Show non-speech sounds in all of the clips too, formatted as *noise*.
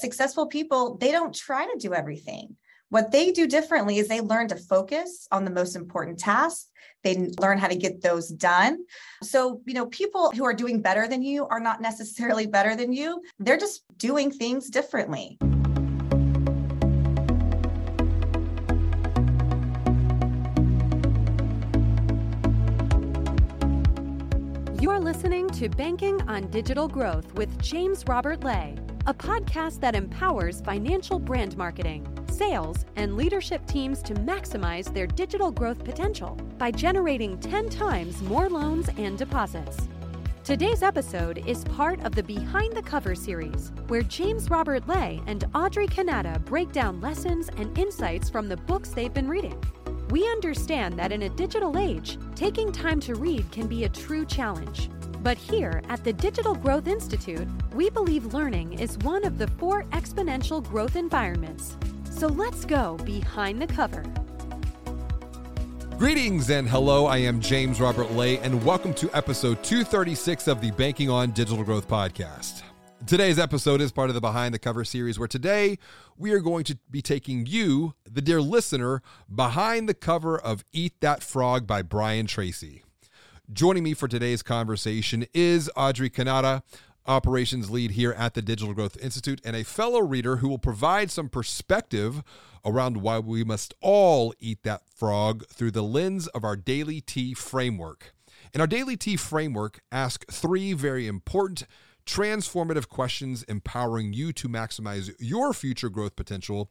Successful people, they don't try to do everything. What they do differently is they learn to focus on the most important tasks. They learn how to get those done. So, you know, people who are doing better than you are not necessarily better than you. They're just doing things differently. You're listening to Banking on Digital Growth with James Robert Lay, a podcast that empowers financial brand marketing sales, and leadership teams to maximize their digital growth potential by generating 10 times more loans and deposits. Today's episode is part of the Behind the Cover series, where James Robert Lay and Audrey Kanata break down lessons and insights from the books they've been reading. We understand that in a digital age, taking time to read can be a true challenge. But here at the Digital Growth Institute, we believe learning is one of the four exponential growth environments so let's go behind the cover. Greetings and hello. I am James Robert Lay, and welcome to episode 236 of the Banking on Digital Growth podcast. Today's episode is part of the Behind the Cover series, where today we are going to be taking you, the dear listener, behind the cover of Eat That Frog by Brian Tracy. Joining me for today's conversation is Audrey Kanata operations lead here at the Digital Growth Institute, and a fellow reader who will provide some perspective around why we must all eat that frog through the lens of our Daily Tea framework. And our Daily Tea framework asks three very important, transformative questions empowering you to maximize your future growth potential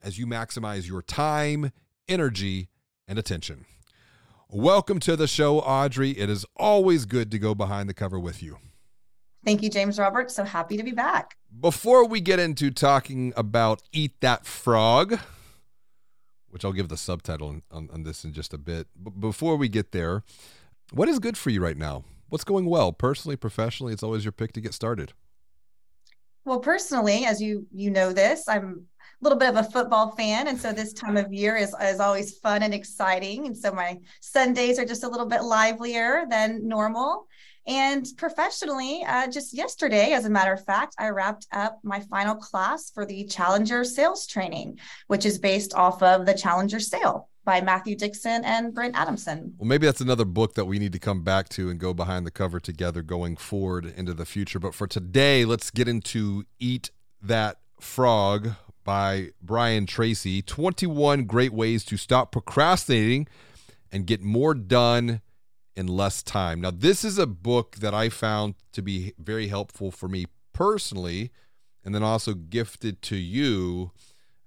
as you maximize your time, energy, and attention. Welcome to the show, Audrey. It is always good to go behind the cover with you. Thank you, James Roberts. So happy to be back. Before we get into talking about Eat That Frog, which I'll give the subtitle on, on, this in just a bit, but before we get there, what is good for you right now? What's going well personally, professionally? It's always your pick to get started. Well, personally, as you you know this, I'm little bit of a football fan, and so this time of year is is always fun and exciting, and so my Sundays are just a little bit livelier than normal. And professionally, uh, just yesterday, as a matter of fact, I wrapped up my final class for the Challenger Sales Training, which is based off of the Challenger Sale by Matthew Dixon and Brent Adamson. Well, maybe that's another book that we need to come back to and go behind the cover together going forward into the future. But for today, let's get into Eat That Frog by Brian Tracy 21 Great Ways to Stop Procrastinating and Get More Done in less time. Now, this is a book that I found to be very helpful for me personally, and then also gifted to you.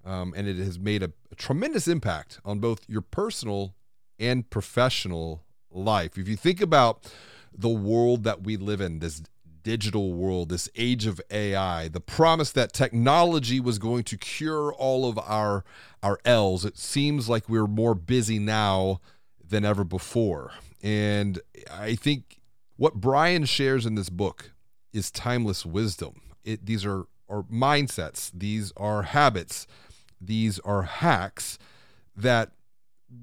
Um, and it has made a, a tremendous impact on both your personal and professional life. If you think about the world that we live in, this digital world, this age of AI, the promise that technology was going to cure all of our our L's, it seems like we're more busy now than ever before. And I think what Brian shares in this book is timeless wisdom. It, these are, are mindsets, these are habits, these are hacks that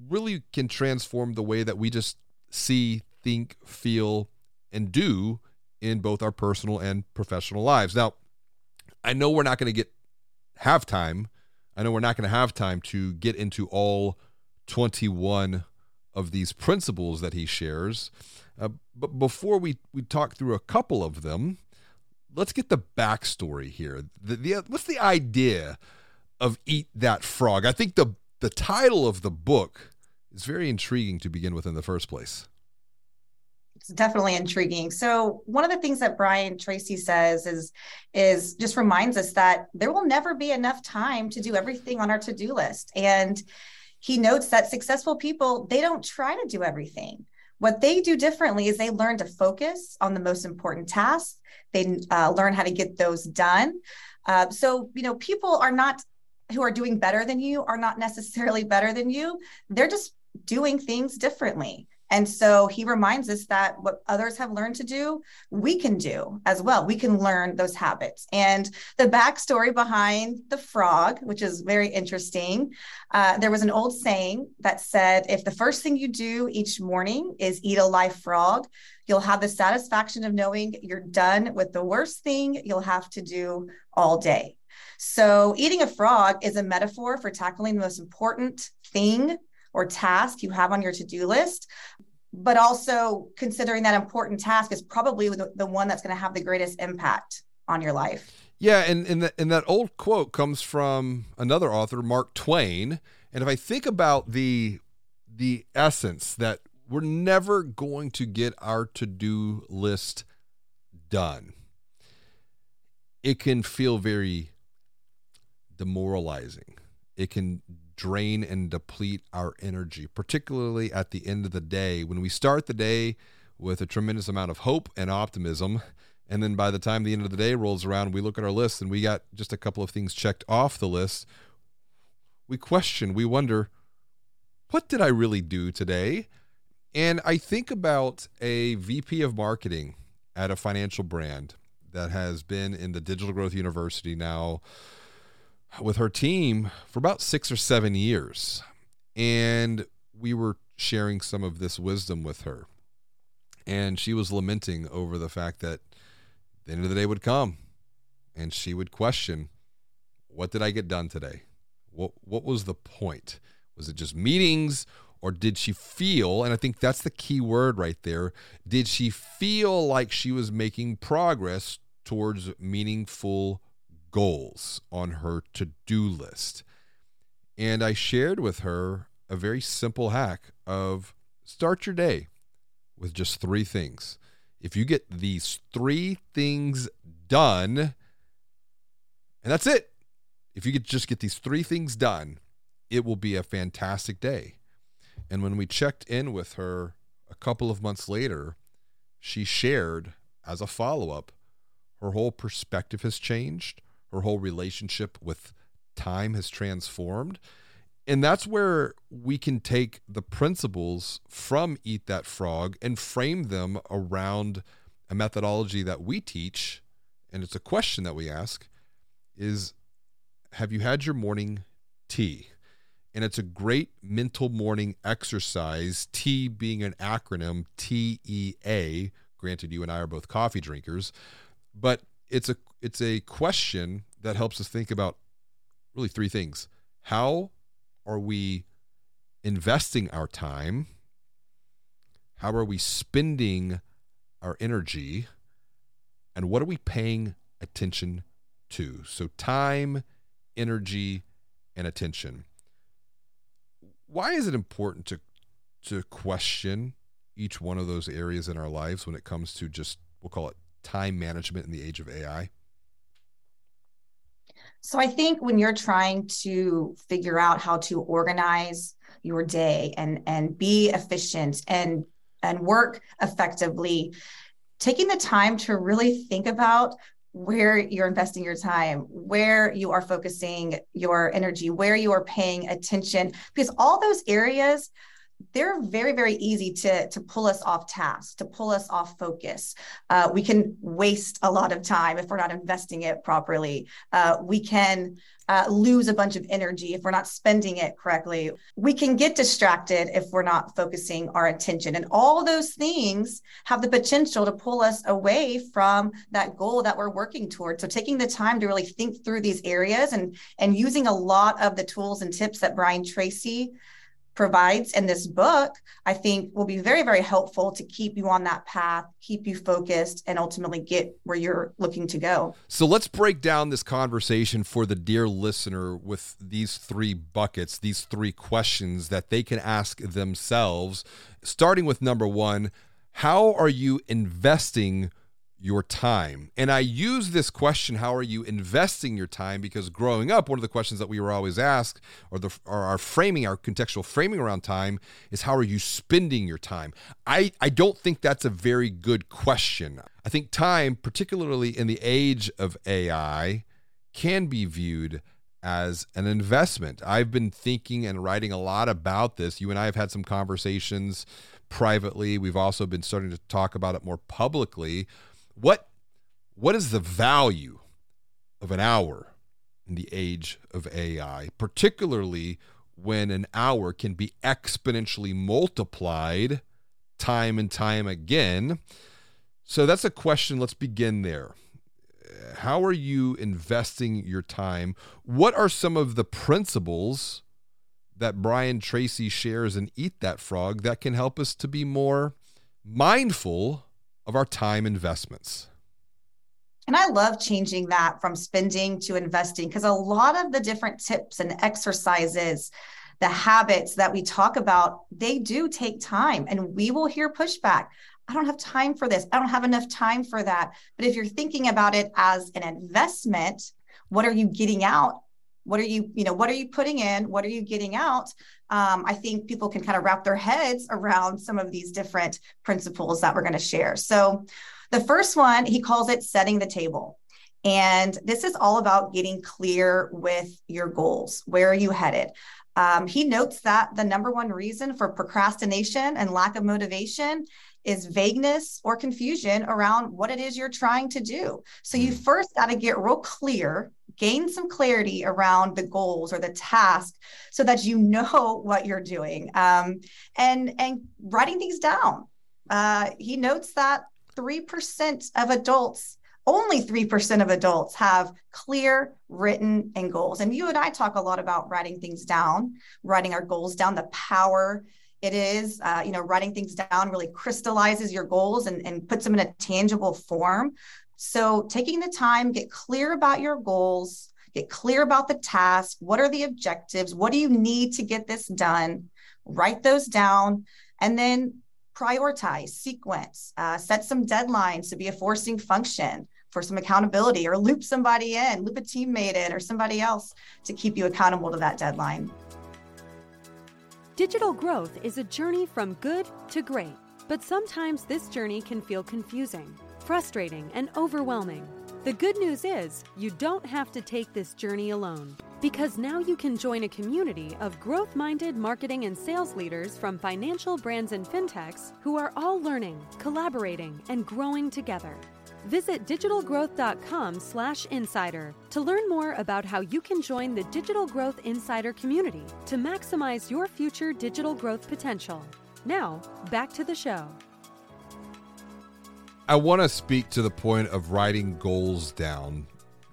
really can transform the way that we just see, think, feel, and do in both our personal and professional lives. Now, I know we're not going to get have time. I know we're not going to have time to get into all 21 of these principles that he shares. Uh, but before we, we talk through a couple of them, let's get the backstory here. The, the, what's the idea of Eat That Frog? I think the, the title of the book is very intriguing to begin with in the first place. It's definitely intriguing. So one of the things that Brian Tracy says is is just reminds us that there will never be enough time to do everything on our to-do list. And he notes that successful people they don't try to do everything. What they do differently is they learn to focus on the most important tasks. They uh, learn how to get those done. Uh, so you know people are not who are doing better than you are not necessarily better than you. They're just doing things differently and so he reminds us that what others have learned to do, we can do as well. We can learn those habits. And the backstory behind the frog, which is very interesting, uh, there was an old saying that said, if the first thing you do each morning is eat a live frog, you'll have the satisfaction of knowing you're done with the worst thing you'll have to do all day. So, eating a frog is a metaphor for tackling the most important thing or task you have on your to do list. But also considering that important task is probably the, one that's going to have the greatest impact on your life. Yeah, and and, the, and that old quote comes from another author, Mark Twain. And if I think about the the essence that we're never going to get our to-do list done, it can feel very demoralizing. It can drain and deplete our energy, particularly at the end of the day when we start the day with a tremendous amount of hope and optimism and then by the time the end of the day rolls around, we look at our list and we got just a couple of things checked off the list. We question, we wonder, what did I really do today? And I think about a VP of marketing at a financial brand that has been in the Digital Growth University now with her team for about six or seven years. And we were sharing some of this wisdom with her. And she was lamenting over the fact that the end of the day would come and she would question, What did I get done today? What, what was the point? Was it just meetings or did she feel, and I think that's the key word right there, did she feel like she was making progress towards meaningful goals on her to do list? And I shared with her a very simple hack of start your day with just three things. If you get these three things done, and that's it. If you could just get these three things done, it will be a fantastic day. And when we checked in with her a couple of months later, she shared as a follow up, her whole perspective has changed, her whole relationship with time has transformed and that's where we can take the principles from Eat That Frog and frame them around a methodology that we teach. And it's a question that we ask is have you had your morning tea? And it's a great mental morning exercise, T being an acronym, T E A. Granted, you and I are both coffee drinkers, but it's a it's a question that helps us think about really three things. How are we investing our time? How are we spending our energy? And what are we paying attention to? So, time, energy, and attention. Why is it important to, to question each one of those areas in our lives when it comes to just, we'll call it time management in the age of AI? So I think when you're trying to figure out how to organize your day and and be efficient and and work effectively, taking the time to really think about where you're investing your time, where you are focusing your energy, where you are paying attention, because all those areas they're very very easy to to pull us off task to pull us off focus. Uh, we can waste a lot of time if we're not investing it properly. Uh, we can uh, lose a bunch of energy if we're not spending it correctly. We can get distracted if we're not focusing our attention. And all those things have the potential to pull us away from that goal that we're working towards so taking the time to really think through these areas and and using a lot of the tools and tips that brian tracy provides in this book, I think will be very, very helpful to keep you on that path, keep you focused, and ultimately get where you're looking to go. So let's break down this conversation for the dear listener with these three buckets, these three questions that they can ask themselves, starting with number one How are you investing? Your time? And I use this question, how are you investing your time? Because growing up, one of the questions that we were always asked, or the or our framing, our contextual framing around time, is how are you spending your time? I, I don't think that's a very good question. I think time, particularly in the age of AI, can be viewed as an investment. I've been thinking and writing a lot about this. You and I have had some conversations privately. We've also been starting to talk about it more publicly what what is the value of an hour in the age of AI, particularly when an hour can be exponentially multiplied time and time again? So that's a question. Let's begin there. how are you investing your time? What are some of the principles that Brian Tracy shares in Eat That Frog that can help us to be more mindful of our time investments? And I love changing that from spending to investing because a lot of the different tips and exercises, the habits that we talk about, they do take time and we will hear pushback. I don't have time for this. I don't have enough time for that. But if you're thinking about it as an investment, what are you getting out? What are you, you know, what are you putting in? What are you getting out? Um, I think people can kind of wrap their heads around some of these different principles that we're going to share. So, the first one, he calls it setting the table. And this is all about getting clear with your goals. Where are you headed? Um, he notes that the number one reason for procrastination and lack of motivation is vagueness or confusion around what it is you're trying to do. So you mm. first got to get real clear, gain some clarity around the goals or the task so that you know *laughs* what you're doing. Um, and and writing things down. Uh, he notes that 3% of adults only 3% of adults have clear written and goals. And you and I talk a lot about writing things down, writing our goals down, the power it is. Uh, you know, writing things down really crystallizes your goals and, and puts them in a tangible form. So, taking the time, get clear about your goals, get clear about the task. What are the objectives? What do you need to get this done? Write those down and then prioritize, sequence, uh, set some deadlines to be a forcing function for some accountability or loop somebody in, loop a teammate in or somebody else to keep you accountable to that deadline. Digital growth is a journey from good to great, but sometimes this journey can feel confusing, frustrating, and overwhelming. The good news is you don't have to take this journey alone because now you can join a community of growth minded marketing and sales leaders from financial brands and fintechs who are all learning, collaborating, and growing together. Visit digitalgrowth.com/insider to learn more about how you can join the Digital Growth Insider community to maximize your future digital growth potential. Now, back to the show. I want to speak to the point of writing goals down,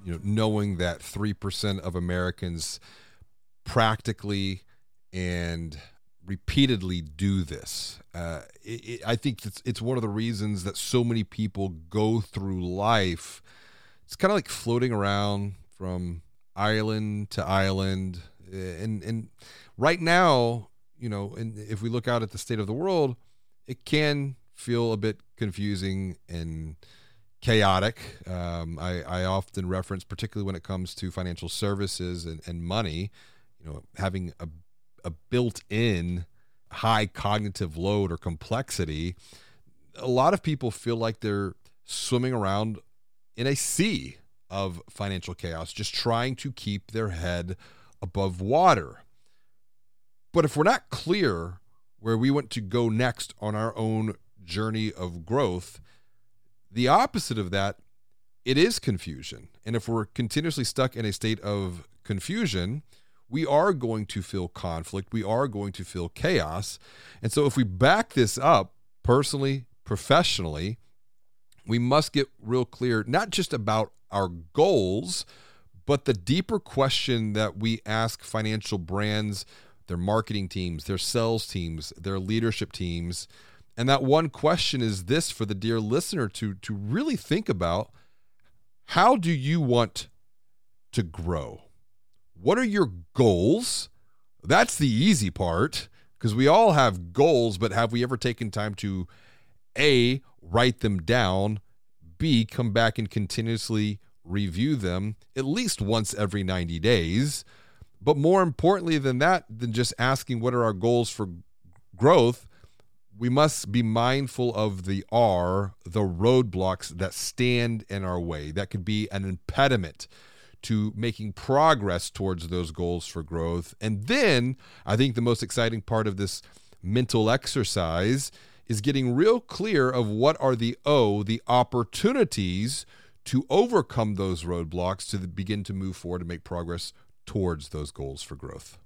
you know, knowing that 3% of Americans practically and repeatedly do this. Uh, it, it, I think it's, it's one of the reasons that so many people go through life. It's kind of like floating around from island to island, and and right now, you know, and if we look out at the state of the world, it can feel a bit confusing and chaotic. Um, I, I often reference, particularly when it comes to financial services and, and money, you know, having a a built-in high cognitive load or complexity, a lot of people feel like they're swimming around in a sea of financial chaos, just trying to keep their head above water. But if we're not clear where we want to go next on our own journey of growth, the opposite of that, it is confusion. And if we're continuously stuck in a state of confusion, we are going to feel conflict. We are going to feel chaos. And so, if we back this up personally, professionally, we must get real clear, not just about our goals, but the deeper question that we ask financial brands, their marketing teams, their sales teams, their leadership teams. And that one question is this for the dear listener to, to really think about how do you want to grow? What are your goals? That's the easy part because we all have goals, but have we ever taken time to A, write them down, B, come back and continuously review them at least once every 90 days? But more importantly than that, than just asking what are our goals for growth, we must be mindful of the R, the roadblocks that stand in our way. That could be an impediment to making progress towards those goals for growth. And then I think the most exciting part of this mental exercise is getting real clear of what are the O, the opportunities to overcome those roadblocks to begin to move forward and make progress towards those goals for growth.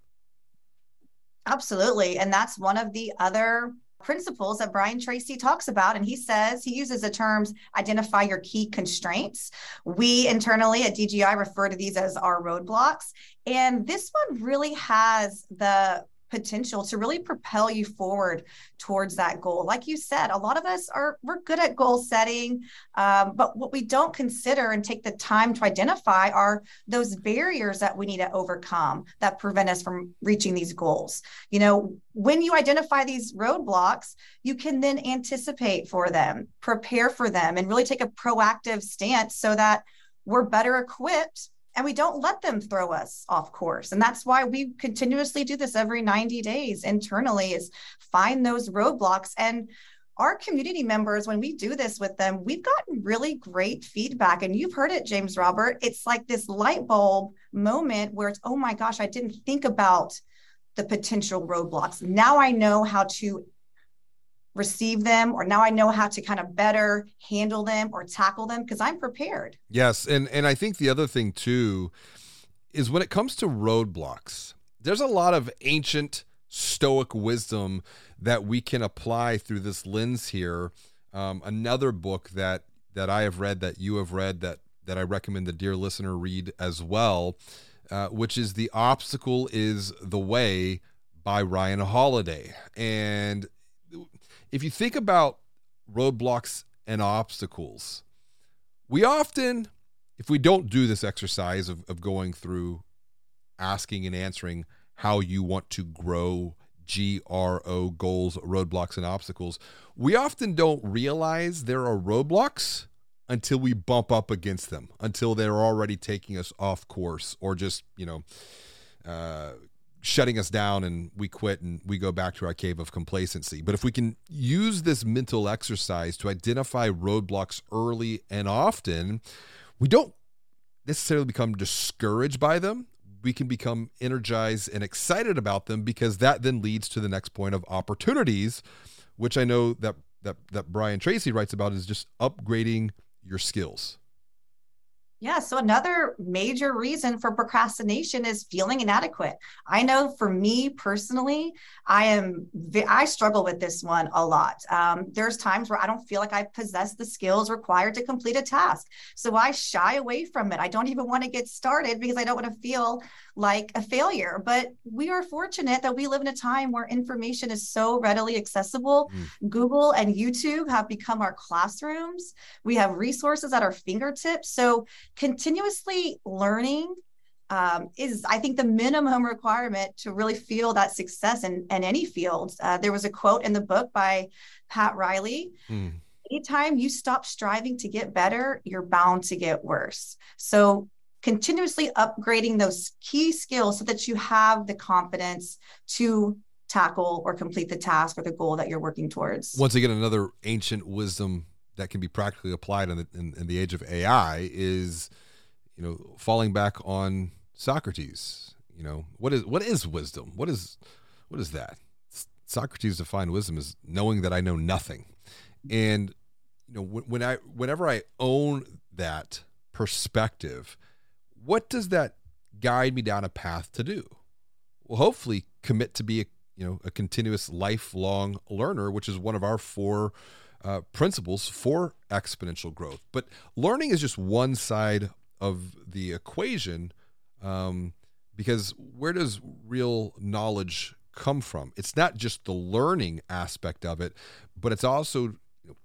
Absolutely. And that's one of the other principles that Brian Tracy talks about. And he says he uses the terms identify your key constraints. We internally at DGI refer to these as our roadblocks. And this one really has the potential to really propel you forward towards that goal. Like you said, a lot of us are we're good at goal setting, um, but what we don't consider and take the time to identify are those barriers that we need to overcome that prevent us from reaching these goals. You know, when you identify these roadblocks, you can then anticipate for them, prepare for them, and really take a proactive stance so that we're better equipped and we don't let them throw us off course. And that's why we continuously do this every 90 days internally is find those roadblocks. And our community members when we do this with them we've gotten really great feedback. And you've heard it james robert. It's like this light bulb moment where it's oh my gosh i didn't think about the potential roadblocks. Now i know how to receive them or now I know how to kind of better handle them or tackle them because I'm prepared. Yes, and and I think the other thing too is when it comes to roadblocks, there's a lot of ancient stoic wisdom that we can apply through this lens here. Um, another book that that I have read that you have read that that I recommend the dear listener read as well, uh, which is "The Obstacle Is the Way" by Ryan Holiday, and if you think about roadblocks and obstacles, we often, if we don't do this exercise of, of going through asking and answering how you want to grow GRO goals, roadblocks, and obstacles, we often don't realize there are roadblocks until we bump up against them, until they're already taking us off course or just, you know, uh, shutting us down and we quit and we go back to our cave of complacency. But if we can use this mental exercise to identify roadblocks early and often, we don't necessarily become discouraged by them. We can become energized and excited about them because that then leads to the next point of opportunities, which I know that that that Brian Tracy writes about is just upgrading your skills. Yeah. So another major reason for procrastination is feeling inadequate. I know for me personally, I am I struggle with this one a lot. Um, there's times where I don't feel like I possess the skills required to complete a task, so I shy away from it. I don't even want to get started because I don't want to feel like a failure. But we are fortunate that we live in a time where information is so readily accessible. Mm. Google and YouTube have become our classrooms. We have resources at our fingertips. So continuously learning um, is, I think, the minimum requirement to really feel that success in, in any field. Uh, there was a quote in the book by Pat Riley. Mm anytime you stop striving to get better, you're bound to get worse. So continuously upgrading those key skills so that you have the confidence to tackle or complete the task or the goal that you're working towards. Once again, another ancient wisdom that can be practically applied in the, in, in the age of AI is, you know, falling back on Socrates. You know, what is what is wisdom? What is what is that? Socrates defined wisdom as knowing that I know nothing. And you know, when, when I whenever I own that perspective, what does that guide me down a path to do? Well, hopefully commit to be a you know a continuous lifelong learner, which is one of our four uh, principles for exponential growth. But learning is just one side of the equation, um, because where does real knowledge come from? It's not just the learning aspect of it, but it's also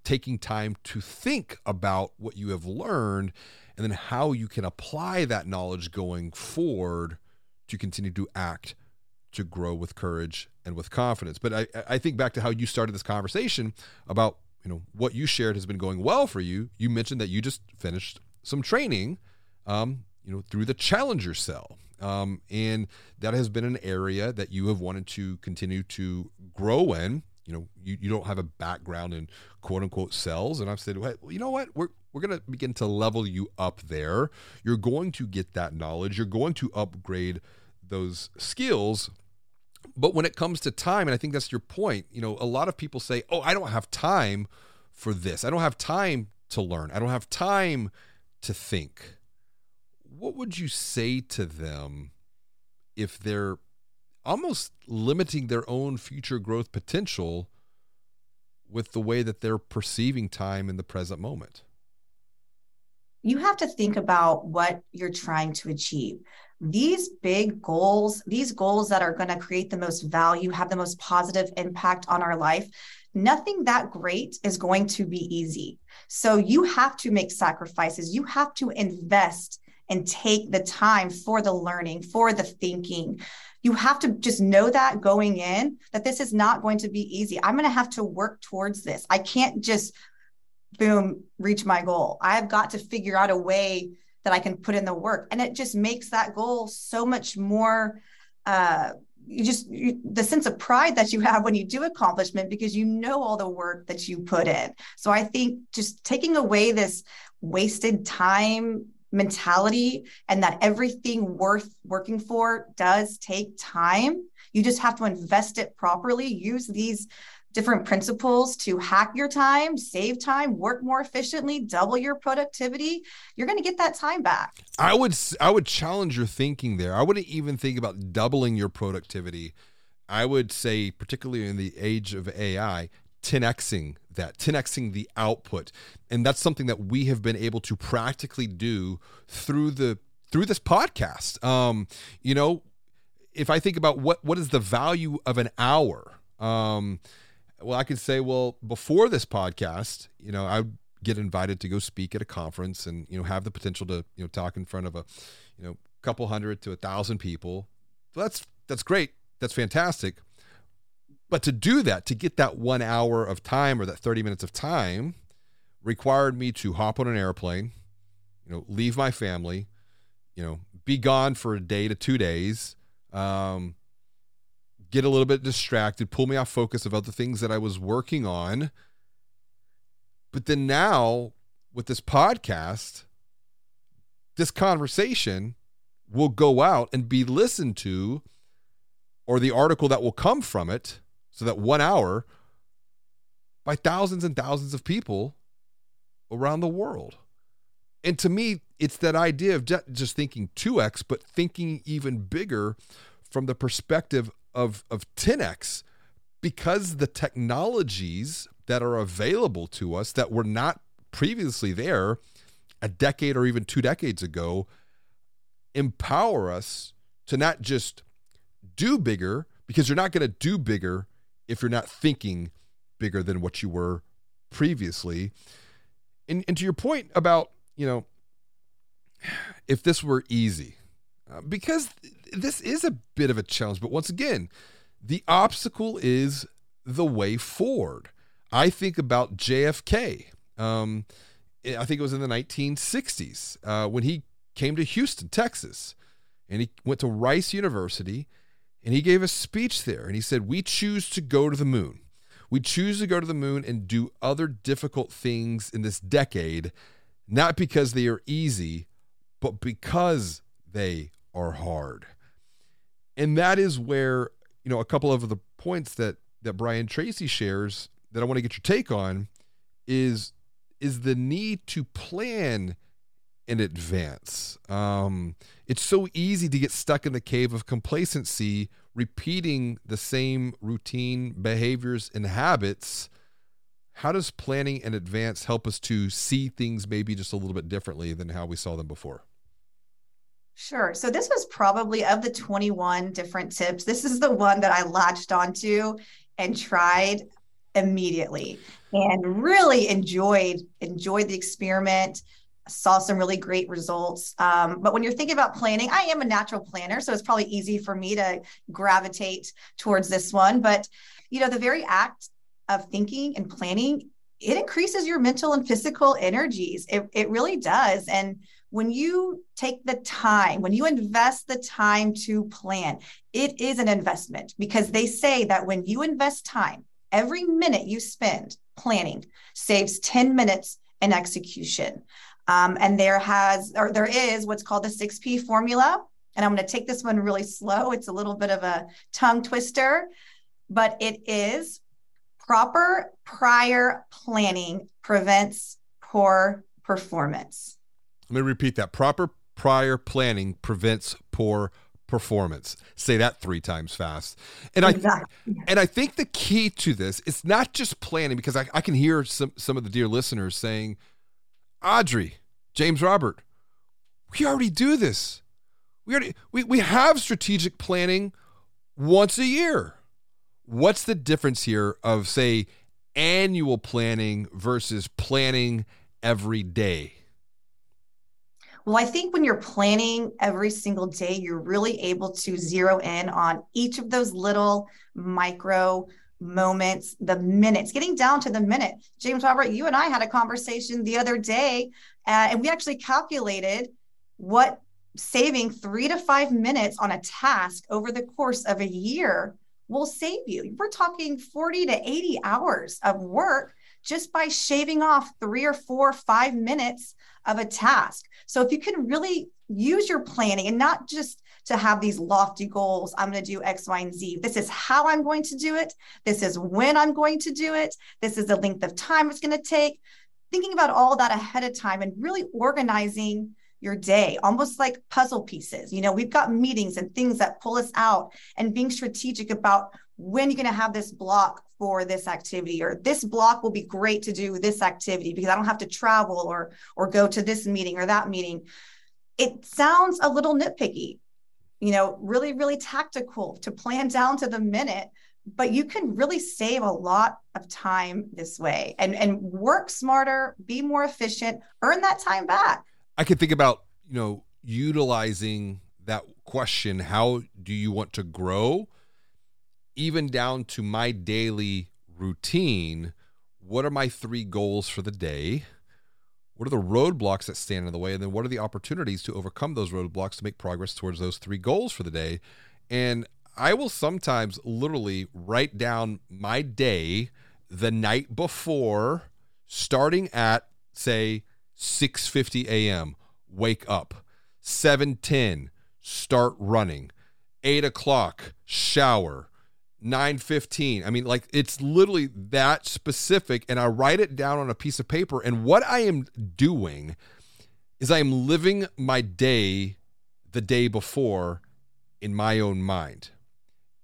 taking time to think about what you have learned and then how you can apply that knowledge going forward to continue to act to grow with courage and with confidence. But I, I think back to how you started this conversation about you know what you shared has been going well for you. You mentioned that you just finished some training, um, you know, through the Challenger Sale, um, and that has been an area that you have wanted to continue to grow in you know you, you don't have a background in quote unquote sales and i've said well you know what we're we're going to begin to level you up there. You're going to get that knowledge. You're going to upgrade those skills. But when it comes to time and i think that's your point you know a lot of people say oh i don't have time for this. I don't have time to learn. I don't have time to think. What would you say to them if they're almost limiting their own future growth potential with the way that they're perceiving time in the present moment? You have to think about what you're trying to achieve. These big goals, these goals that are going to create the most value, have the most positive impact on our life, nothing that great is going to be easy. So you have to make sacrifices. You have to invest and take the time for the learning, for the thinking. You have to just know that going in that this is not going to be easy. I'm going to have to work towards this. I can't just boom reach my goal. I've got to figure out a way that I can put in the work and it just makes that goal so much more uh you just you, the sense of pride that you have when you do accomplishment because you know all the work that you put in. So I think just taking away this wasted time mentality and that everything worth working for does take time. You just have to invest it properly, use these different principles to hack your time, save time, work more efficiently, double your productivity, you're going to get that time back. I would I would challenge your thinking there. I wouldn't even think about doubling your productivity. I would say particularly in the age of AI, 10xing that, 10xing the output. And that's something that we have been able to practically do through the through this podcast. Um, you know, if I think about what what is the value of an hour, um, well, I could say, well, before this podcast, you know, I would get invited to go speak at a conference and you know have the potential to you know talk in front of a you know couple hundred to a thousand people. So that's that's great. That's fantastic. But to do that, to get that one hour of time or that 30 minutes of time, required me to hop on an airplane, you know, leave my family, you know, be gone for a day to two days, um, get a little bit distracted, pull me off focus of other things that I was working on. But then now with this podcast, this conversation will go out and be listened to, or the article that will come from it, so that one hour by thousands and thousands of people around the world. And to me, it's that idea of just thinking 2x, but thinking even bigger from the perspective of, of 10x because the technologies that are available to us that were not previously there a decade or even two decades ago empower us to not just do bigger because you're not going to do bigger if you're not thinking bigger than what you were previously. And, and to your point about, you know, if this were easy, uh, because this is a bit of a challenge. But once again, the obstacle is the way forward. I think about JFK. Um, I think it was in the 1960s uh, when he came to Houston, Texas, and he went to Rice University and he gave a speech there and he said, We choose to go to the moon. We choose to go to the moon and do other difficult things in this decade, not because they are easy, but because they are hard. And that is where, you know, a couple of the points that that Brian Tracy shares that I want to get your take on is is the need to plan in advance. Um, it's so easy to get stuck in the cave of complacency, repeating the same routine behaviors and habits. How does planning in advance help us to see things maybe just a little bit differently than how we saw them before? Sure. So this was probably of the 21 different tips. This is the one that I latched onto and tried immediately and really enjoyed enjoyed the experiment saw some really great results. Um, but when you're thinking about planning, I am a natural planner, so it's probably easy for me to gravitate towards this one. But you know, the very act of thinking and planning, it increases your mental and physical energies. It, it really does. And when you take the time, when you invest the time to plan, it is an investment because they say that when you invest time, every minute you spend planning saves 10 minutes in execution. Um, and there has, or there is what's called the 6P formula. And I'm going to take this one really slow. It's a little bit of a tongue twister, but it is proper prior planning prevents poor performance. Let me repeat that. Proper prior planning prevents poor performance. Say that three times fast. And exactly. I and I think the key to this is not just planning because I, I can hear some some of the dear listeners saying, Audrey, James Robert, we already do this. We already we, we have strategic planning once a year. What's the difference here of say annual planning versus planning every day? Well, I think when you're planning every single day, you're really able to zero in on each of those little micro moments, the minutes, getting down to the minute. James Robert, you and I had a conversation the other day, uh, and we actually calculated what saving three to five minutes on a task over the course of a year will save you. We're talking 40 to 80 hours of work just by shaving off three or four, five minutes of a task. So if you can really use your planning and not just to have these lofty goals, I'm going to do X, Y, and Z. This is how I'm going to do it. This is when I'm going to do it. This is the length of time it's going to take. Thinking about all that ahead of time and really organizing your day, almost like puzzle pieces. You know, we've got meetings and things that pull us out and being strategic about when you're going to have this block for this activity or this block will be great to do this activity because I don't have to travel or or go to this meeting or that meeting. It sounds a little nitpicky, you know, really really tactical to plan down to the minute, but you can really save a lot of time this way and and work smarter, be more efficient, earn that time back. I can think about, you know, utilizing that question, how do you want to grow? Even down to my daily routine, what are my three goals for the day? What are the roadblocks that stand in the way? And then what are the opportunities to overcome those roadblocks to make progress towards those three goals for the day? And I will sometimes literally write down my day the night before, starting at say 6:50 a.m. Wake up, 7:10 start running, 8 o'clock shower, 915 i mean like it's literally that specific and i write it down on a piece of paper and what i am doing is i am living my day the day before in my own mind.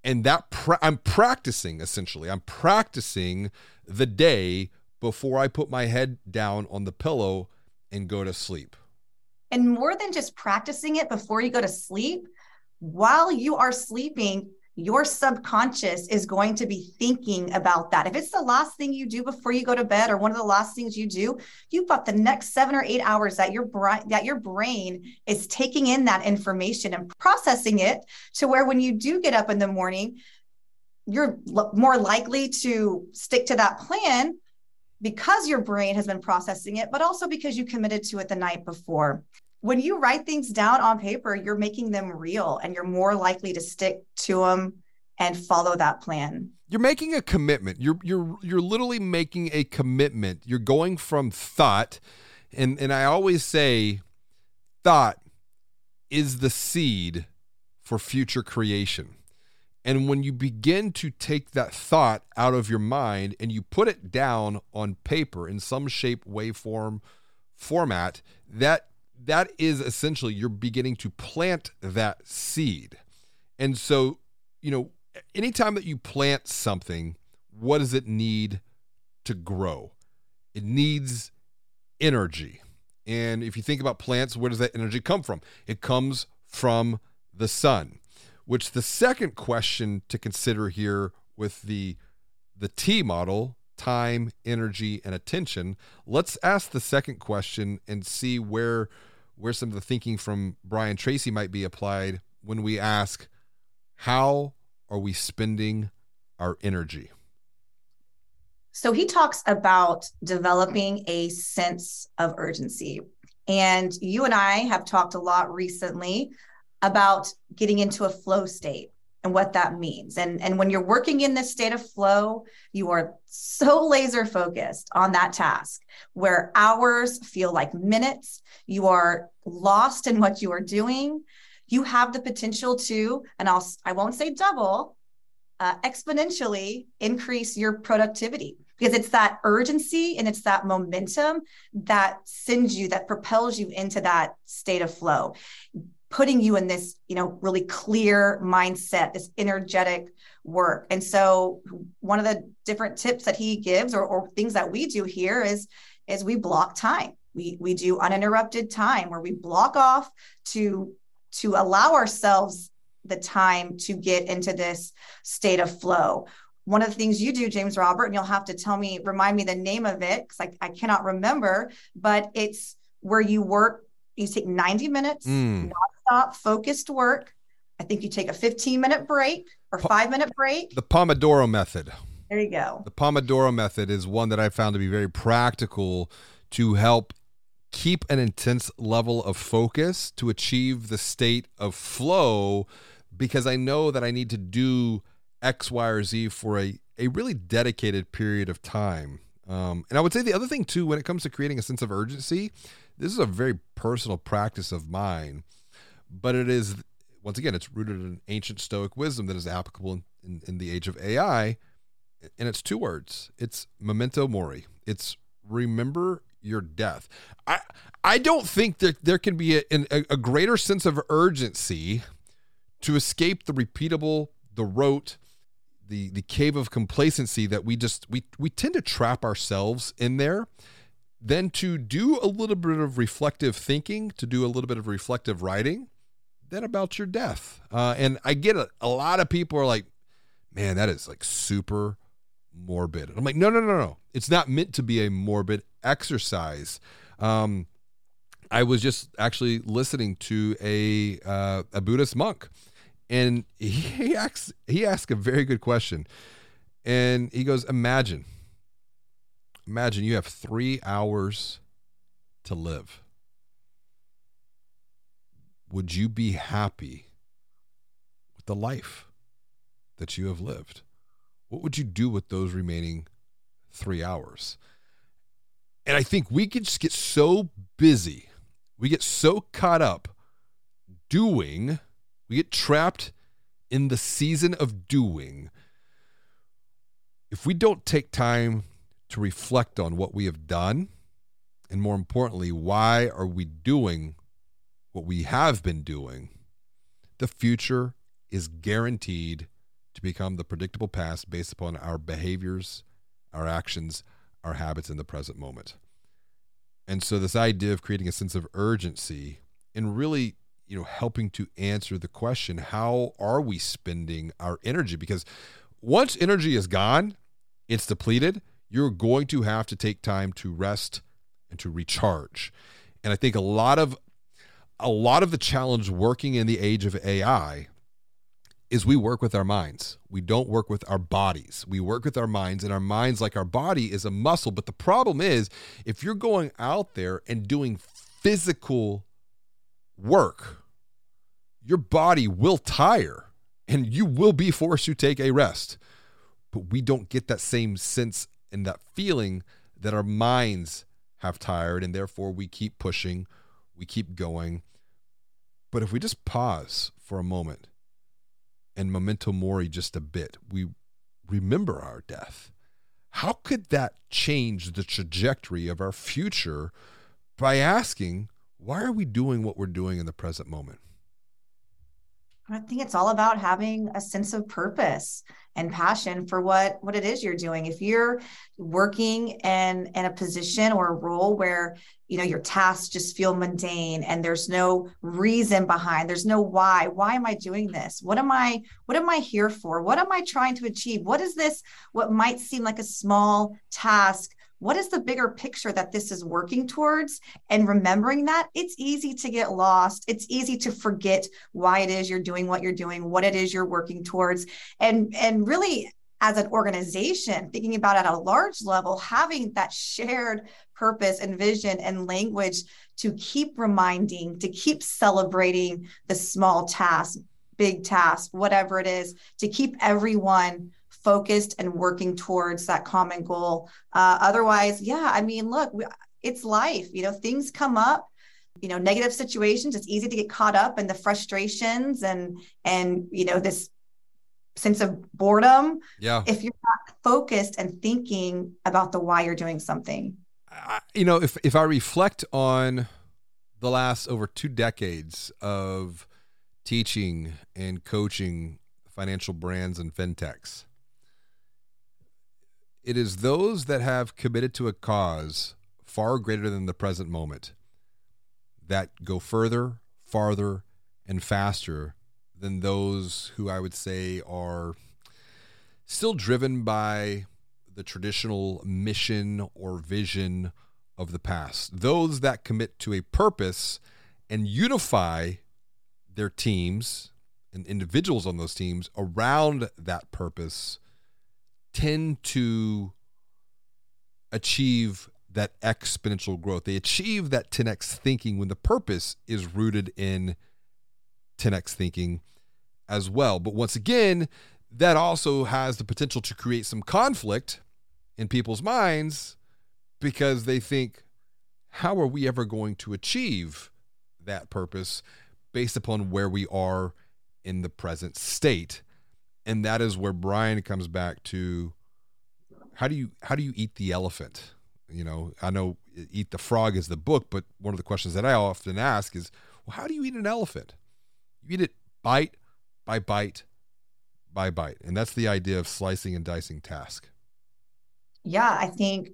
And that pra- i'm practicing essentially. I'm practicing the day before i put my head down on the pillow and go to sleep. And more than just practicing it before you go to sleep while you are sleeping your subconscious is going to be thinking about that. If it's the last thing you do before you go to bed or one of the last things you do, you've got the next 7 or 8 hours that your that your brain is taking in that information and processing it to where when you do get up in the morning, you're l- more likely to stick to that plan because your brain has been processing it, but also because you committed to it the night before when you write things down on paper, you're making them real and you're more likely to stick to them and follow that plan. You're making a commitment. You're you're you're literally making a commitment. You're going from thought and and I always say thought is the seed for future creation. And when you begin to take that thought out of your mind and you put it down on paper in some shape, way, form, format, that that is essentially you're beginning to plant that seed. And so, you know, anytime that you plant something, what does it need to grow? It needs energy. And if you think about plants, where does that energy come from? It comes from the sun. Which the second question to consider here with the the T model, time, energy, and attention, let's ask the second question and see where where some of the thinking from Brian Tracy might be applied when we ask, how are we spending our energy? So he talks about developing a sense of urgency. And you and I have talked a lot recently about getting into a flow state and what that means. And, and when you're working in this state of flow, you are so laser focused on that task where hours feel like minutes. You are lost in what you are doing. You have the potential to, and I'll, I won't say double, uh, exponentially increase your productivity because it's that urgency and it's that momentum that sends you, that propels you into that state of flow putting you in this you know really clear mindset this energetic work. And so one of the different tips that he gives or, or things that we do here is is we block time. We we do uninterrupted time where we block off to to allow ourselves the time to get into this state of flow. One of the things you do james robert and you'll have to tell me remind me the name of it because I, I cannot remember but it's where you work you take 90 minutes mm. nonstop focused work. I think you take a 15 minute break or five minute break. The pomodoro method. There you go. The pomodoro method is one that i found to be very practical to help keep an intense level of focus to achieve the state of flow because i know that i need to do x y or z for a, a really dedicated period of time. Um, and i would say the other thing too when it comes to creating a sense of urgency this is a very personal practice of mine, but it is, once again, it's rooted in ancient Stoic wisdom that is applicable in, in, in the age of AI. And it's two words it's memento mori. It's remember your death. I I don't think that there can be a, a, a, greater sense of urgency to escape the repeatable, the rote, the the cave of complacency that we just we we tend to trap ourselves in there then to do a little bit of reflective thinking, to do a little bit of reflective writing, then about your death. Uh, and I get a, a lot of people are like, man, that is like super morbid. And I'm like, no, no, no, no. It's not meant to be a morbid exercise. Um, I was just actually listening to a uh, a Buddhist monk, and *laughs* he asks he asked a very good question, and he goes, imagine Imagine you have three hours to live. Would you be happy with the life that you have lived? What would you do with those remaining three hours? And I think we can just get so busy, we get so caught up doing, we get trapped in the season of doing. If we don't take time to reflect on what we have done and more importantly why are we doing what we have been doing? The future is guaranteed to become the predictable past based upon our behaviors our actions our habits in the present moment. And so this idea of creating a sense of urgency and really you know helping to answer the question how are we spending our energy? Because once energy is gone it's depleted you're going to have to take time to rest and to recharge. And I think a lot of a lot of the challenge working in the age of AI is we work with our minds. We don't work with our bodies. We work with our minds, and our minds, like our body, is a muscle. But the problem is, if you're going out there and doing physical work, your body will tire and you will be forced to take a rest. But we don't get that same sense and that feeling that our minds have tired and therefore we keep pushing, we keep going. But if we just pause for a moment and memento mori just a bit, we remember our death. How could that change the trajectory of our future by asking, why are we doing what we're doing in the present moment? I think it's all about having a sense of purpose and passion for what what it is you're doing. If you're working in in a position or a role where you know your tasks just feel mundane and there's no reason behind, there's no why. Why am I doing this? What am I what am I here for? What am I trying to achieve? What is this what might seem like a small task what is the bigger picture that this is working towards? And remembering that it's easy to get lost. It's easy to forget why it is you're doing what you're doing what it is you're working towards. And and really as an organization thinking about at a large level having that shared purpose and vision and language to keep reminding to keep celebrating the small task big task whatever it is to keep everyone focused and working towards that common goal. Uh, otherwise, yeah, I mean, look, it's life. You know, things come up. You know, negative situations. It's easy to get caught up in the frustrations and and you know this sense of boredom. Yeah. If you're not focused and thinking about the why you're doing something. I, you know, if if I reflect on the last over two decades of teaching and coaching financial brands and fintechs. It is those that have committed to a cause far greater than the present moment that go further, farther, and faster than those who I would say are still driven by the traditional mission or vision of the past. Those that commit to a purpose and unify their teams and individuals on those teams around that purpose tend to achieve that exponential growth. They achieve that 10x thinking when the purpose is rooted in 10x thinking as well. But once again, that also has the potential to create some conflict in people's minds because they think, how are we ever going to achieve that purpose based upon where we are in the present state? And that is where Brian comes back to how do you how do you eat the elephant? You know, I know eat the frog is the book, but one of the questions that I often ask is, well, how do you eat an elephant? You eat it bite by bite by bite. And that's the idea of slicing and dicing task. Yeah, I think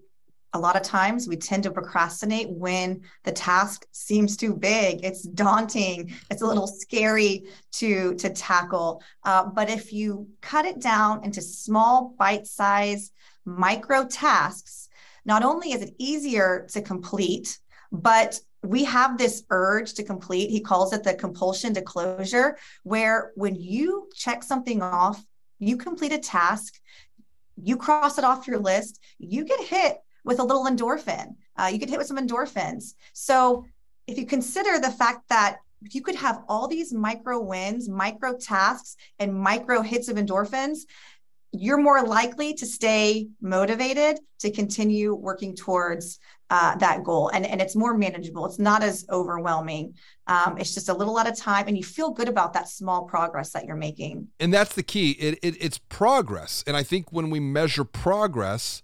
a lot of times we tend to procrastinate when the task seems too big. It's daunting. It's a little scary to to tackle. Uh, but if you cut it down into small bite size micro tasks not only is it easier to complete but we have this urge to complete. He calls it the compulsion to closure, where when you check something off, you complete a task, you cross it off your list, you get hit with a little endorphin. Uh, you get hit with some endorphins. So if you consider the fact that you could have all these micro wins, micro tasks, and micro hits of endorphins, you're more likely to stay motivated to continue working towards uh, that goal. And, and it's more manageable. It's not as overwhelming. Um, it's just a little at a time and you feel good about that small progress that you're making. And that's the key. It, it, it's progress. And i think when we measure progress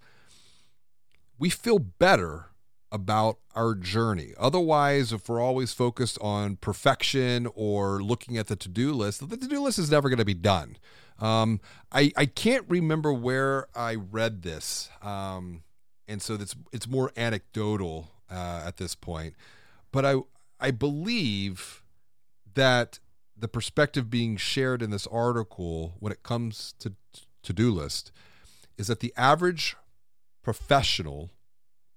we feel better about our journey otherwise if we're always focused on perfection or looking at the to-do list the to-do list is never going to be done um, I, I can't remember where i read this um, and so it's it's more anecdotal uh, at this point. But I I believe that the perspective being shared in this article when it comes to to do list is that the average professional,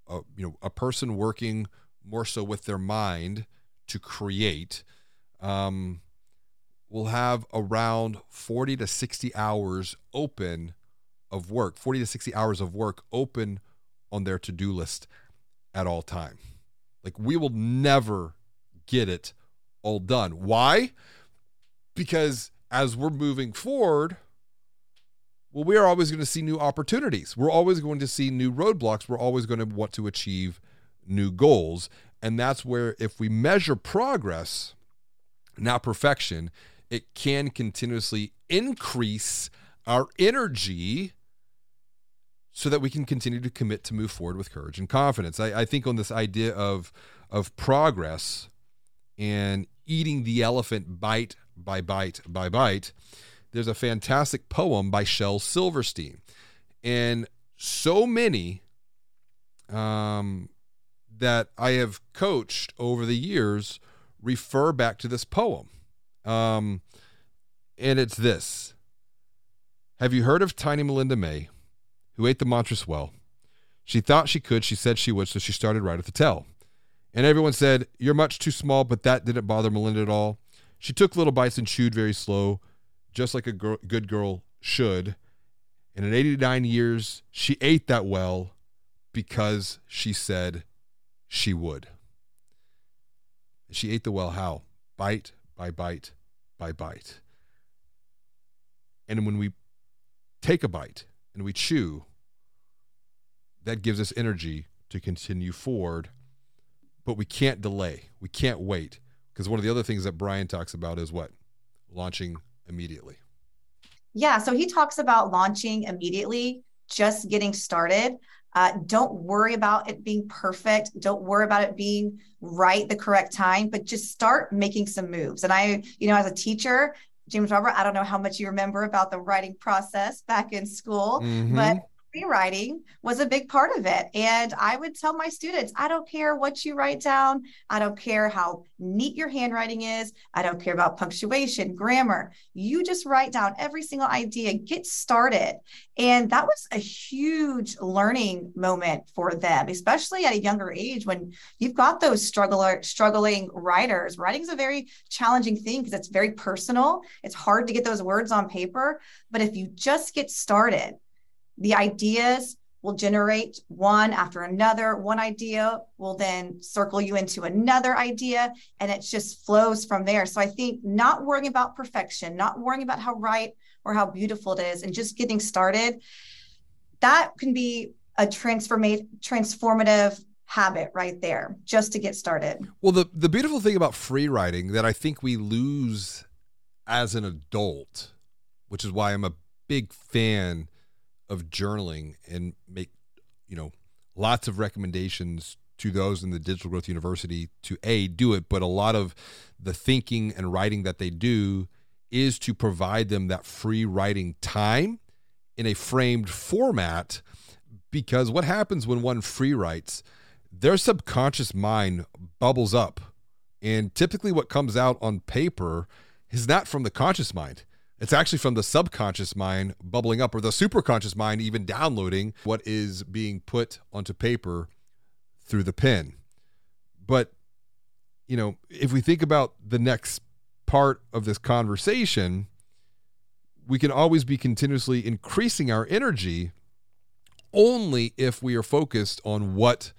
uh, you know, a person working more so with their mind to create, um, will have around 40 to 60 hours open of work, 40 to 60 hours of work open on their to do list at all time. Like we will never get it all done. Why? Because as we're moving forward, well, we are always going to see new opportunities. We're always going to see new roadblocks. We're always going to want to achieve new goals. And that's where, if we measure progress, not perfection, it can continuously increase our energy so that we can continue to commit to move forward with courage and confidence. I, I think on this idea of of progress and eating the elephant bite by bite by bite, there's a fantastic poem by Shel Silverstein, and so many um, that I have coached over the years refer back to this poem, um, and it's this. Have you heard of Tiny Melinda Mae? who ate the monstrous well. She thought she could, she said she would, so she started right at the tail. And everyone said, You're much too small, but that didn't bother Melinda at all. She took little bites and chewed very slow, just like a girl, good girl should. And in 89 years, she ate that well because she said she would. She ate the well how? Bite by bite by bite. And when we take a bite and we chew, that gives us energy to continue forward. But we can't delay. We can't wait. Because one of the other things that Brian talks about is what? Launching immediately. Yeah. So he talks about launching immediately just getting started. Uh, don't worry about it being perfect. Don't worry about it being right the correct time, but just start making some moves. And I, you know, as a teacher, James Robert, I don't know how much you remember about the writing process back in school, mm-hmm. but rewriting was a big part of it. And I would tell my students, I don't care what you write down. I don't care how neat your handwriting is. I don't care about punctuation, grammar. You just write down every single idea, get started. And that was a huge learning moment for them, especially at a younger age when you've got those struggler, struggling writers. Writing is a very challenging thing because it's very personal. It's hard to get those words on paper. But if you just get started, the ideas will generate one after another. One idea will then circle you into another idea, and it just flows from there. So I think not worrying about perfection, not worrying about how right or how beautiful it is, and just getting started, that can be a transforma- transformative habit right there just to get started. Well, the, the beautiful thing about free writing that I think we lose as an adult, which is why I'm a big fan of journaling and make you know lots of recommendations to those in the digital growth university to a do it but a lot of the thinking and writing that they do is to provide them that free writing time in a framed format because what happens when one free writes their subconscious mind bubbles up and typically what comes out on paper is not from the conscious mind it's actually from the subconscious mind bubbling up, or the superconscious mind even downloading what is being put onto paper through the pen. But, you know, if we think about the next part of this conversation, we can always be continuously increasing our energy only if we are focused on what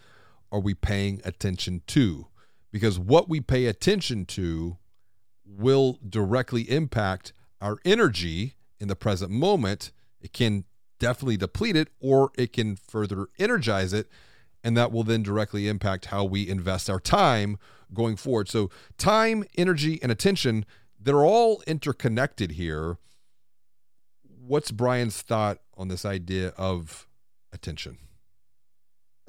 are we paying attention to because what we pay attention to will directly impact our energy in the present moment, it can definitely deplete it or it can further energize it. And that will then directly impact how we invest our time going forward. So, time, energy, and attention, they're all interconnected here. What's Brian's thought on this idea of attention?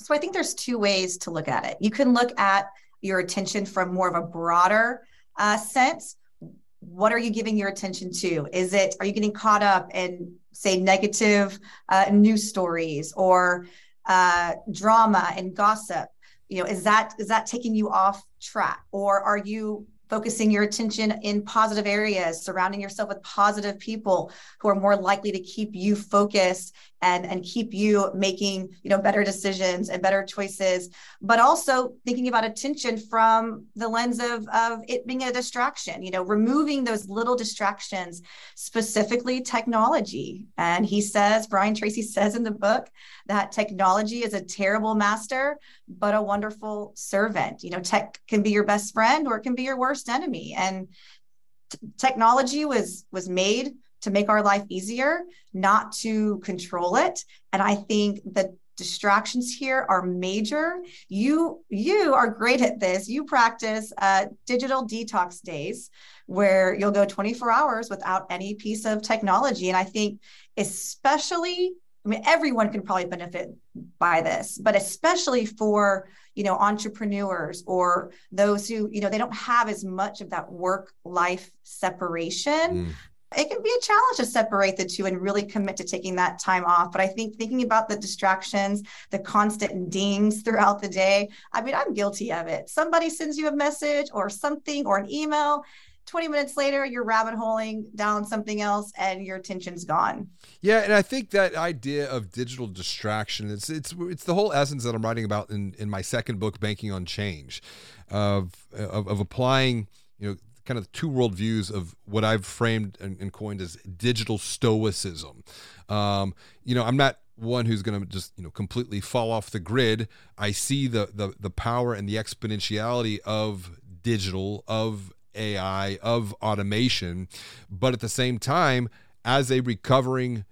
So, I think there's two ways to look at it. You can look at your attention from more of a broader uh, sense, what are you giving your attention to? Is it are you getting caught up in say negative uh, news stories or uh, drama and gossip? You know is that is that taking you off track? Or are you focusing your attention in positive areas, surrounding yourself with positive people who are more likely to keep you focused and, and keep you making you know better decisions and better choices, but also thinking about attention from the lens of, of it being a distraction, you know, removing those little distractions, specifically technology. And he says, Brian Tracy says in the book that technology is a terrible master, but a wonderful servant. You know, tech can be your best friend or it can be your worst enemy. And t- technology was was made to make our life easier, not to control it. And I think the distractions here are major. You you are great at this. You practice uh, digital detox days where you'll go 24 hours without any piece of technology. And I think especially I mean, everyone can probably benefit by this, but especially for you know entrepreneurs or those who you know they don't have as much of that work life separation. Mm. It can be a challenge to separate the two and really commit to taking that time off. But I think thinking about the distractions, the constant dings throughout the day, I mean, I'm guilty of it. Somebody sends you a message or something or an email, 20 minutes later, you're rabbit holing down something else and your attention's gone. Yeah, and I think that idea of digital distraction, it's it's it's the whole essence that I'm writing about in, in my second book, Banking on Change, of, of, of applying, you know, kind of two worldviews of what I've framed and, and coined as digital stoicism. Um, you know, I'm not one who's going to just you know completely fall off the grid. I see the the the power and the exponentiality of digital of AI, of automation. But at the same time, as a recovering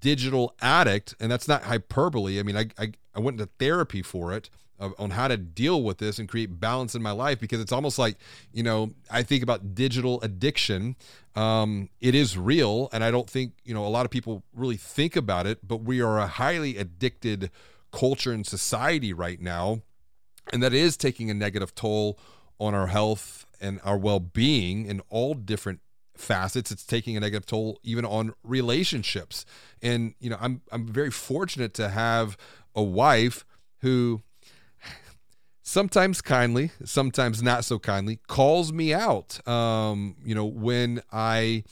digital addict, and that's not hyperbole. I mean, I, I, I went into therapy for it on how to deal with this and create balance in my life because it's almost like you know i think about digital addiction um, it is real and i don't think you know a lot of people really think about it but we are a highly addicted culture and society right now and that is taking a negative toll on our health and our well-being in all different facets it's taking a negative toll even on relationships and you know i'm i'm very fortunate to have a wife who sometimes kindly, sometimes not so kindly, calls me out. Um, you know, when I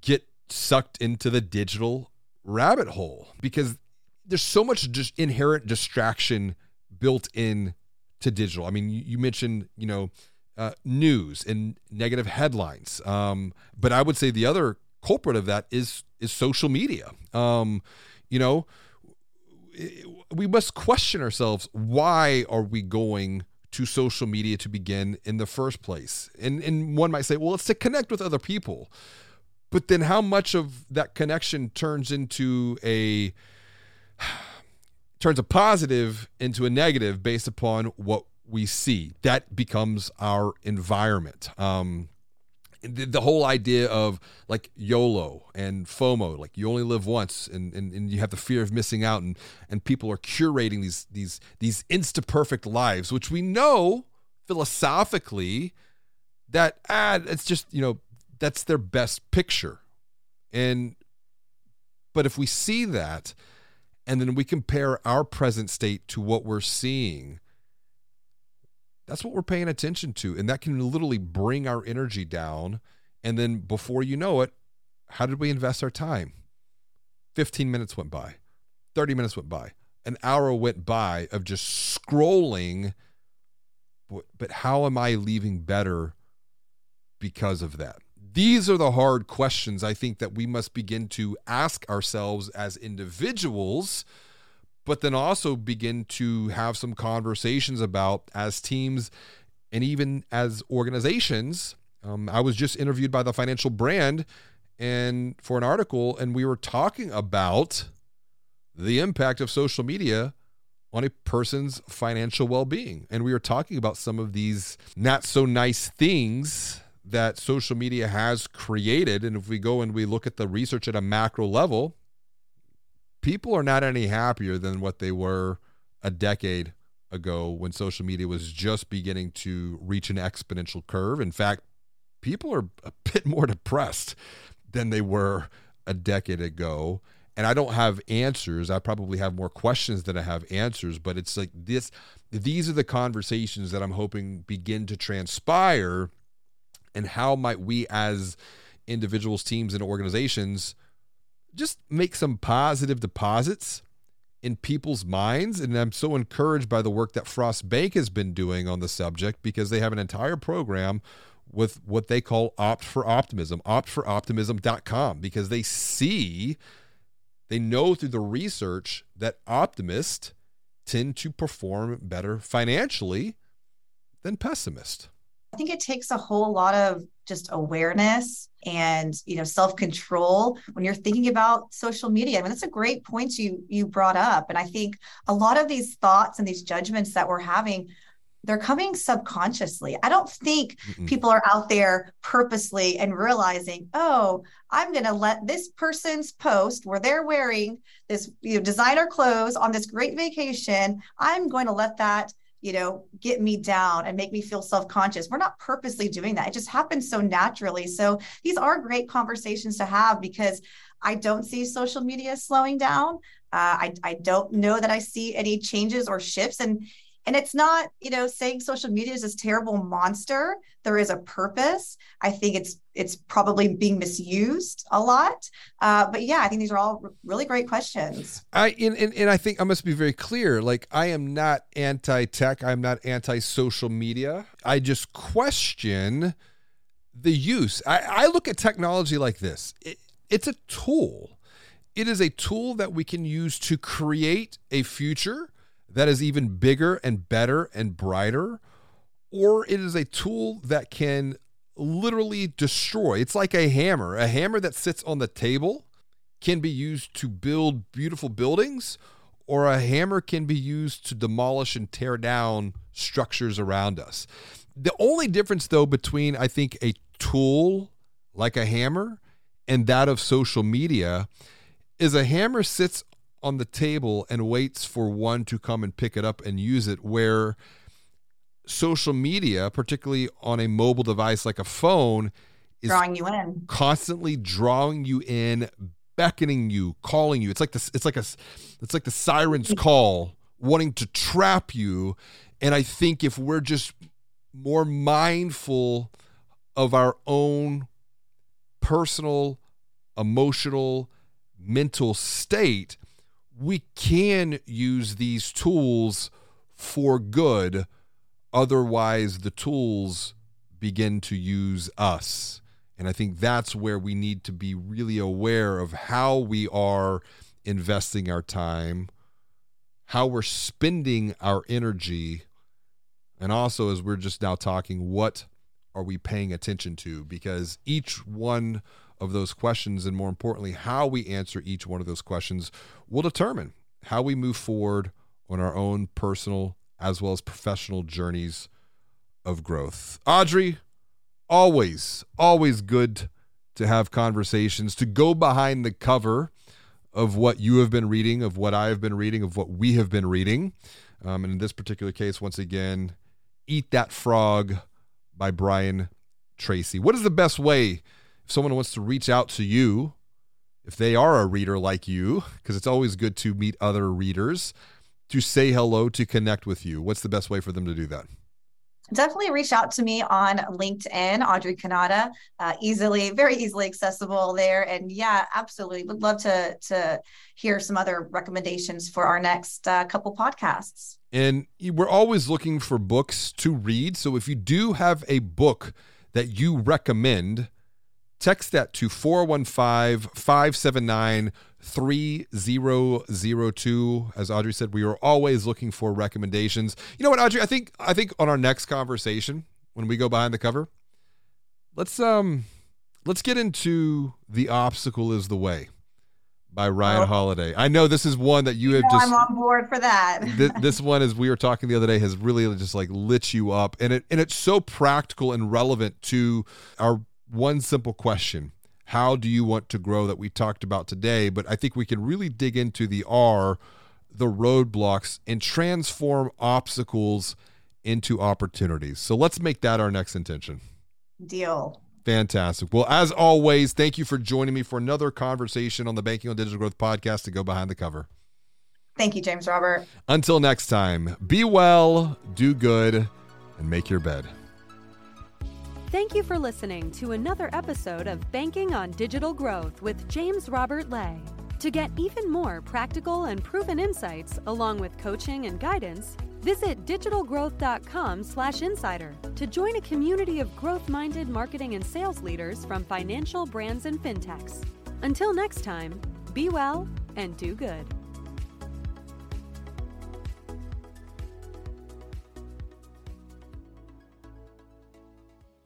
get sucked into the digital rabbit hole because there's so much just inherent distraction built in to digital. I mean, you, mentioned, you know, uh, news and negative headlines. Um, but I would say the other culprit of that is is social media. Um, you know, we must question ourselves why are we going to social media to begin in the first place and and one might say well it's to connect with other people but then how much of that connection turns into a turns a positive into a negative based upon what we see that becomes our environment um, the, the whole idea of like YOLO and FOMO, like you only live once and, and, and you have the fear of missing out and, and people are curating these these these insta perfect lives, which we know philosophically that ah, it's just, you know, that's their best picture. And but if we see that and then we compare our present state to what we're seeing, that's what we're paying attention to. And that can literally bring our energy down. And then before you know it, how did we invest our time? 15 minutes went by, 30 minutes went by, an hour went by of just scrolling. But how am I leaving better because of that? These are the hard questions I think that we must begin to ask ourselves as individuals but then also begin to have some conversations about as teams and even as organizations. Um, I was just interviewed by the Financial Brand and for an article, and we were talking about the impact of social media on a person's financial well-being, and we were talking about some of these not so nice things that social media has created. And if we go and we look at the research at a macro level, people are not any happier than what they were a decade ago when social media was just beginning to reach an exponential curve. In fact, people are a *laughs* bit more depressed than they were a decade ago. And I don't have answers. I probably have more questions than I have answers, but it's like this these are the conversations that I'm hoping begin to transpire and how might we as individuals, teams and organizations just make some positive deposits in people's minds. And I'm so encouraged by the work that Frost Bank has been doing on the subject because they have an entire program with what they call Opt for Optimism, optforoptimism.com, because they see, they know through the research that optimists tend to perform better financially than pessimists. I think it takes a whole lot of just awareness and you know self-control when you're thinking about social media. I mean, that's a great point you you brought up. And I think a lot of these thoughts and these judgments that we're having they're coming subconsciously. I don't think Mm-mm. people are out there purposely and realizing, oh, I'm going to let this person's post where they're wearing this you know, designer clothes on this great vacation. I'm going to let that you know, get me down and make me feel self conscious. We're not purposely doing that. It just happens so naturally. So these are great conversations to have because I don't see social media slowing down. Uh, I, I don't know that I see any changes or shifts. And and it's not, you know, saying social media is this terrible monster. There is a purpose. I think it's it's probably being misused a lot. Uh, but yeah, I think these are all really great questions. I and, and, and I think I must be very clear. Like I am not anti-tech. I'm not anti-social media. I just question the use. I, I look at technology like this. It, it's a tool. It is a tool that we can use to create a future that is even bigger and better and brighter, or it is a tool that can literally destroy. It's like a hammer. A hammer that sits on the table can be used to build beautiful buildings, or a hammer can be used to demolish and tear down structures around us. The only difference, though, between I think a tool like a hammer and that of social media is a hammer sits on the table and waits for one to come and pick it up and use it, where social media, particularly on a mobile device like a phone, is drawing you in, constantly drawing you in, beckoning you, calling you. It's like this. It's like a. It's like the siren's mm-hmm. call, wanting to trap you. And I think if we're just more mindful of our own personal, emotional, mental state, we can use these tools for good. Otherwise, the tools begin to use us. And I think that's where we need to be really aware of how we are investing our time, how we're spending our energy, and also as we're just now talking, what are we paying attention to? Because each one of those questions, and more importantly, how we answer each one of those questions, will determine how we move forward on our own personal as well as professional journeys of growth. Audrey, always, always good to have conversations, to go behind the cover of what you have been reading, of what I have been reading, of what we have been reading. Um, and in this particular case, once again, Eat That Frog by Brian Tracy. What is the best way if someone wants to reach out to you, if they are a reader like you, because it's always good to meet other readers, to say hello, to connect with you? What's the best way for them to do that? definitely reach out to me on LinkedIn, Audrey Kanata. Uh, easily, very easily accessible there. And yeah, absolutely, would love to to hear some other recommendations for our next uh, couple podcasts. And we're always looking for books to read. So if you do have a book that you recommend, text that to 415 579 3002 as audrey said we are always looking for recommendations. You know what audrey? I think i think on our next conversation when we go behind the cover let's um let's get into the obstacle is the way by ryan oh. holiday. I know this is one that you, you have just i'm on board for that. *laughs* Th- this one as we were talking the other day has really just like lit you up. And it and it's so practical and relevant to our one simple question how do you want to grow that we talked about today. But I think we can really dig into the R, the roadblocks, and transform obstacles into opportunities. So let's make that our next intention. Deal. Fantastic. Well, as always, thank you for joining me for another conversation on the Banking on Digital Growth podcast to go behind the cover. Thank you, James Robert. Until next time, be well, do good, and make your bed. Thank you for listening to another episode of Banking on Digital Growth with James Robert Lay. To get even more practical and proven insights along with coaching and guidance, visit digitalgrowth.com/insider to join a community of growth-minded marketing and sales leaders from financial brands and fintechs. Until next time, be well and do good.